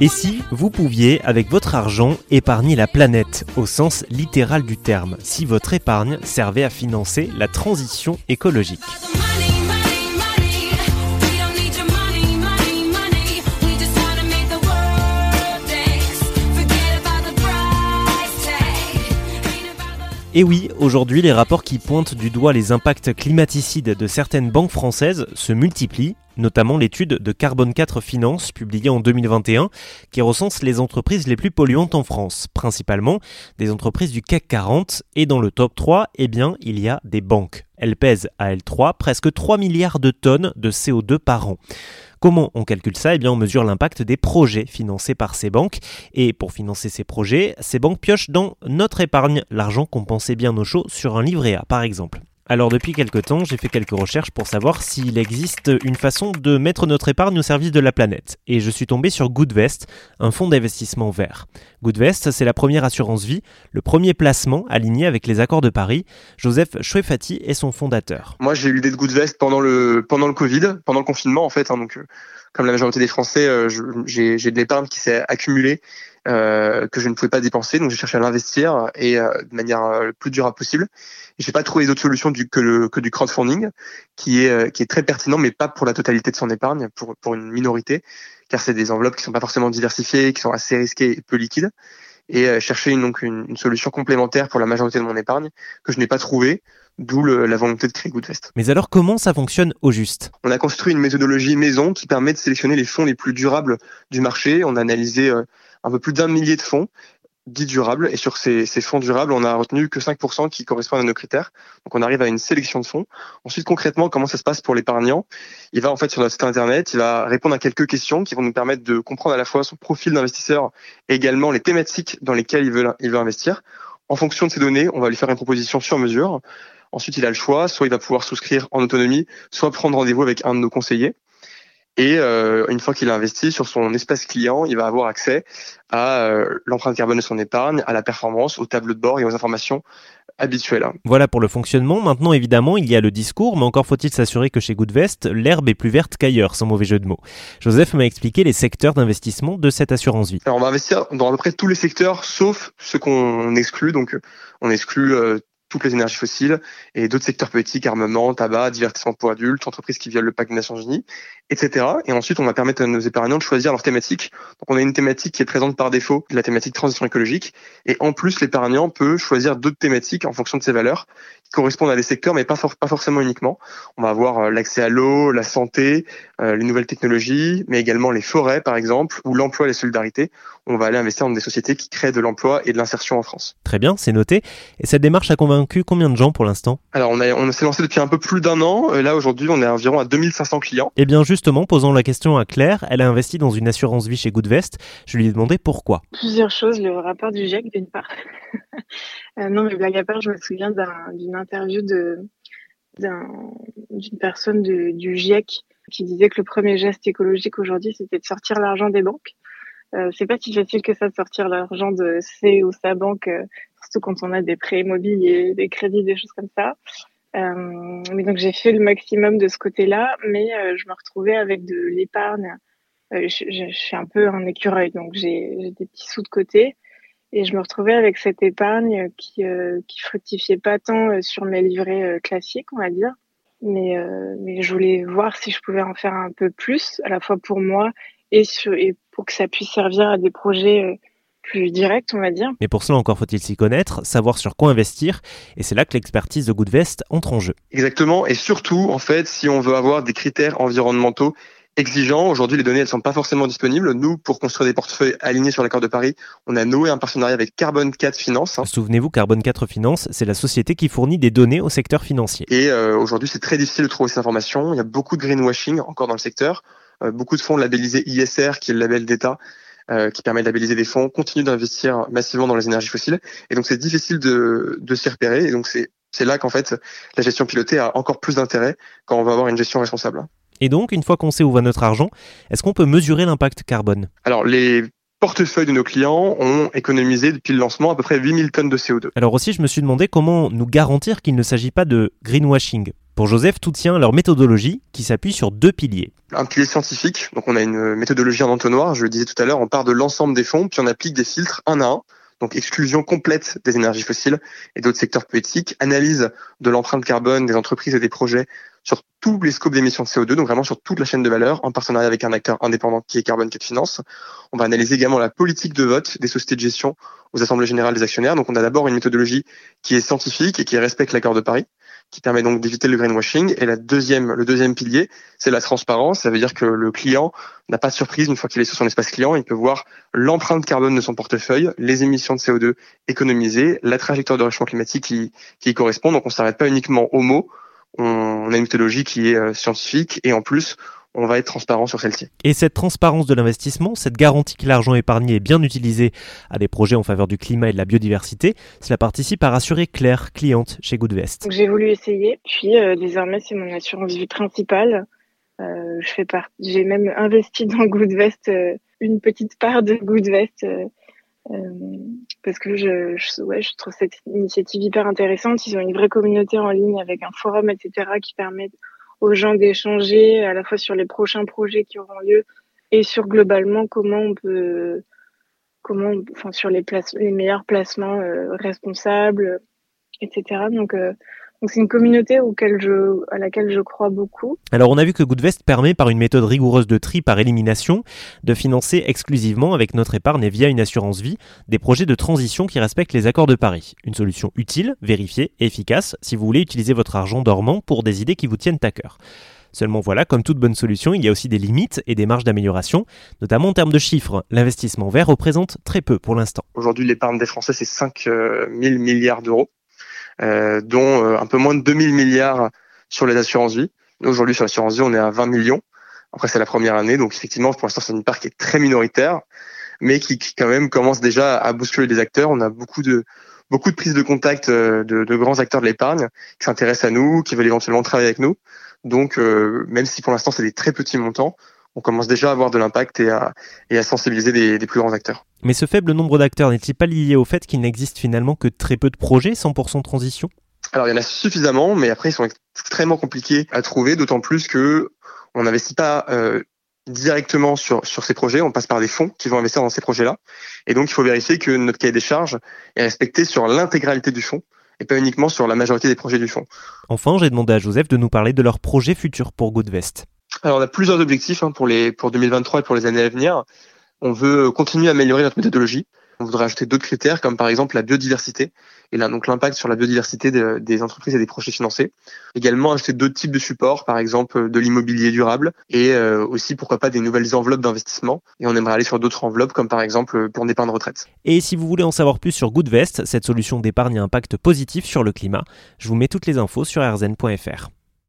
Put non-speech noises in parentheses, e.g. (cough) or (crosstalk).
Et si vous pouviez, avec votre argent, épargner la planète, au sens littéral du terme, si votre épargne servait à financer la transition écologique? Et oui, aujourd'hui, les rapports qui pointent du doigt les impacts climaticides de certaines banques françaises se multiplient, notamment l'étude de Carbone 4 Finance publiée en 2021 qui recense les entreprises les plus polluantes en France, principalement des entreprises du CAC 40 et dans le top 3, eh bien, il y a des banques. Elles pèsent à L3 presque 3 milliards de tonnes de CO2 par an. Comment on calcule ça? Eh bien, on mesure l'impact des projets financés par ces banques. Et pour financer ces projets, ces banques piochent dans notre épargne, l'argent qu'on pensait bien au chaud sur un livret A, par exemple. Alors depuis quelques temps, j'ai fait quelques recherches pour savoir s'il existe une façon de mettre notre épargne au service de la planète. Et je suis tombé sur Goodvest, un fonds d'investissement vert. Goodvest, c'est la première assurance vie, le premier placement aligné avec les accords de Paris. Joseph Chouefati est son fondateur. Moi j'ai eu l'idée de Goodvest pendant le, pendant le Covid, pendant le confinement en fait. Hein, donc, euh, comme la majorité des Français, euh, j'ai de l'épargne qui s'est accumulée. Euh, que je ne pouvais pas dépenser, donc j'ai cherché à l'investir et euh, de manière euh, le plus durable possible. J'ai pas trouvé d'autre solution du, que, le, que du crowdfunding, qui est qui est très pertinent, mais pas pour la totalité de son épargne, pour pour une minorité, car c'est des enveloppes qui sont pas forcément diversifiées, qui sont assez risquées et peu liquides. Et chercher une, donc une, une, solution complémentaire pour la majorité de mon épargne que je n'ai pas trouvé, d'où la volonté de créer Goodvest. Mais alors comment ça fonctionne au juste? On a construit une méthodologie maison qui permet de sélectionner les fonds les plus durables du marché. On a analysé un peu plus d'un millier de fonds dits durables. Et sur ces, fonds durables, on a retenu que 5% qui correspondent à nos critères. Donc on arrive à une sélection de fonds. Ensuite, concrètement, comment ça se passe pour l'épargnant? Il va en fait sur notre site internet, il va répondre à quelques questions qui vont nous permettre de comprendre à la fois son profil d'investisseur et également les thématiques dans lesquelles il veut, il veut investir. En fonction de ces données, on va lui faire une proposition sur mesure. Ensuite, il a le choix, soit il va pouvoir souscrire en autonomie, soit prendre rendez-vous avec un de nos conseillers. Et euh, une fois qu'il a investi sur son espace client, il va avoir accès à euh, l'empreinte carbone de son épargne, à la performance, au tableau de bord et aux informations habituelles. Voilà pour le fonctionnement. Maintenant, évidemment, il y a le discours, mais encore faut-il s'assurer que chez Goodvest, l'herbe est plus verte qu'ailleurs, sans mauvais jeu de mots. Joseph m'a expliqué les secteurs d'investissement de cette assurance vie. Alors, on va investir dans à peu près tous les secteurs, sauf ceux qu'on exclut. Donc, on exclut euh, toutes les énergies fossiles et d'autres secteurs politiques, armement, tabac, divertissement pour adultes, entreprises qui violent le pacte des Nations Unies, etc. Et ensuite, on va permettre à nos épargnants de choisir leur thématique. Donc, on a une thématique qui est présente par défaut, la thématique transition écologique. Et en plus, l'épargnant peut choisir d'autres thématiques en fonction de ses valeurs qui correspondent à des secteurs, mais pas, forcément uniquement. On va avoir euh, l'accès à l'eau, la santé, euh, les nouvelles technologies, mais également les forêts, par exemple, ou l'emploi et la solidarité. On va aller investir dans des sociétés qui créent de l'emploi et de l'insertion en France. Très bien, c'est noté. Et cette démarche a convaincu combien de gens pour l'instant? Alors, on, a, on s'est lancé depuis un peu plus d'un an. Là, aujourd'hui, on est environ à 2500 clients. Eh bien, justement, posant la question à Claire, elle a investi dans une assurance vie chez Goodvest. Je lui ai demandé pourquoi. Plusieurs choses. Le rapport du GIEC, d'une part. (laughs) Euh, non, mais blague à part, je me souviens d'une interview d'une personne du GIEC qui disait que le premier geste écologique aujourd'hui, c'était de sortir l'argent des banques. Euh, c'est pas si facile que ça de sortir l'argent de ses ou sa banque, euh, surtout quand on a des prêts immobiliers, des crédits, des choses comme ça. Euh, mais donc j'ai fait le maximum de ce côté-là, mais euh, je me retrouvais avec de l'épargne. Je, je, suis un peu un écureuil, donc j'ai des petits sous de côté. Et je me retrouvais avec cette épargne qui, qui fructifiait pas tant sur mes livrets classiques, on va dire. Mais, mais je voulais voir si je pouvais en faire un peu plus, à la fois pour moi et, sur, et pour que ça puisse servir à des projets plus direct, on va dire. Mais pour cela, encore faut-il s'y connaître, savoir sur quoi investir, et c'est là que l'expertise de Goodvest entre en jeu. Exactement, et surtout, en fait, si on veut avoir des critères environnementaux exigeants, aujourd'hui les données elles sont pas forcément disponibles. Nous, pour construire des portefeuilles alignés sur l'accord de Paris, on a noué un partenariat avec Carbone 4 Finance. Souvenez-vous, Carbone 4 Finance, c'est la société qui fournit des données au secteur financier. Et euh, aujourd'hui, c'est très difficile de trouver ces informations. Il y a beaucoup de greenwashing encore dans le secteur. Euh, beaucoup de fonds labellisés ISR, qui est le label d'État, euh, qui permet de labelliser des fonds, continuent d'investir massivement dans les énergies fossiles. Et donc c'est difficile de, de s'y repérer. Et donc c'est c'est là qu'en fait la gestion pilotée a encore plus d'intérêt quand on va avoir une gestion responsable. Et donc, une fois qu'on sait où va notre argent, est-ce qu'on peut mesurer l'impact carbone? Alors, les portefeuilles de nos clients ont économisé depuis le lancement à peu près 8000 tonnes de CO2. Alors aussi, je me suis demandé comment nous garantir qu'il ne s'agit pas de greenwashing Pour Joseph, tout tient à leur méthodologie qui s'appuie sur deux piliers. Un pilier scientifique, donc on a une méthodologie en entonnoir, je le disais tout à l'heure, on part de l'ensemble des fonds, puis on applique des filtres un à un donc exclusion complète des énergies fossiles et d'autres secteurs poétiques, analyse de l'empreinte carbone des entreprises et des projets sur tous les scopes d'émissions de CO2, donc vraiment sur toute la chaîne de valeur, en partenariat avec un acteur indépendant qui est Carbone de Finance. On va analyser également la politique de vote des sociétés de gestion aux assemblées générales des actionnaires. Donc on a d'abord une méthodologie qui est scientifique et qui respecte l'accord de Paris qui permet donc d'éviter le greenwashing. Et la deuxième, le deuxième pilier, c'est la transparence. Ça veut dire que le client n'a pas de surprise une fois qu'il est sur son espace client. Il peut voir l'empreinte carbone de son portefeuille, les émissions de CO2 économisées, la trajectoire de réchauffement climatique qui, qui y correspond. Donc on ne s'arrête pas uniquement aux mots. On a une méthodologie qui est euh, scientifique et en plus, on va être transparent sur celle-ci. Et cette transparence de l'investissement, cette garantie que l'argent épargné est bien utilisé à des projets en faveur du climat et de la biodiversité, cela participe à rassurer Claire, cliente chez Goodvest. J'ai voulu essayer, puis euh, désormais c'est mon assurance vie principale. Euh, je fais j'ai même investi dans Goodvest euh, une petite part de Goodvest parce que je, je, ouais, je trouve cette initiative hyper intéressante. Ils ont une vraie communauté en ligne avec un forum, etc., qui permet aux gens d'échanger à la fois sur les prochains projets qui auront lieu et sur globalement comment on peut comment enfin sur les places les meilleurs placements euh, responsables etc donc euh, donc c'est une communauté auquel je, à laquelle je crois beaucoup. Alors on a vu que Goodvest permet par une méthode rigoureuse de tri par élimination de financer exclusivement avec notre épargne et via une assurance vie des projets de transition qui respectent les accords de Paris. Une solution utile, vérifiée et efficace si vous voulez utiliser votre argent dormant pour des idées qui vous tiennent à cœur. Seulement voilà, comme toute bonne solution, il y a aussi des limites et des marges d'amélioration, notamment en termes de chiffres. L'investissement vert représente très peu pour l'instant. Aujourd'hui, l'épargne des Français, c'est 5 000 euh, milliards d'euros. Euh, dont euh, un peu moins de 2000 milliards sur les assurances vie. Aujourd'hui, sur l'assurance vie, on est à 20 millions. Après, c'est la première année, donc effectivement, pour l'instant, c'est une part qui est très minoritaire, mais qui, quand même commence déjà à bousculer les acteurs. On a beaucoup de beaucoup de prises de contact euh, de, de grands acteurs de l'épargne qui s'intéressent à nous, qui veulent éventuellement travailler avec nous. Donc, même si pour l'instant c'est des très petits montants, on commence déjà à avoir de l'impact et à, et à sensibiliser des, des plus grands acteurs. Mais ce faible nombre d'acteurs n'est-il pas lié au fait qu'il n'existe finalement que très peu de projets 100% transition? Alors il y en a suffisamment, mais après ils sont extrêmement compliqués à trouver, d'autant plus que on n'investit pas euh, directement sur, sur ces projets, on passe par des fonds qui vont investir dans ces projets-là. Et donc il faut vérifier que notre cahier des charges est respecté sur l'intégralité du fonds et pas uniquement sur la majorité des projets du fonds. Enfin, j'ai demandé à Joseph de nous parler de leurs projets futurs pour Goodvest. On a plusieurs objectifs hein, pour les pour 2023 et pour les années à venir. On veut continuer à améliorer notre méthodologie. On voudrait ajouter d'autres critères comme par exemple la biodiversité et là donc l'impact sur la biodiversité des entreprises et des projets financés. Également ajouter d'autres types de supports, par exemple de l'immobilier durable et euh, aussi pourquoi pas des nouvelles enveloppes d'investissement. Et on aimerait aller sur d'autres enveloppes comme par exemple pour de retraite. Et si vous voulez en savoir plus sur Goodvest, cette solution d'épargne à impact positif sur le climat, je vous mets toutes les infos sur rzn.fr.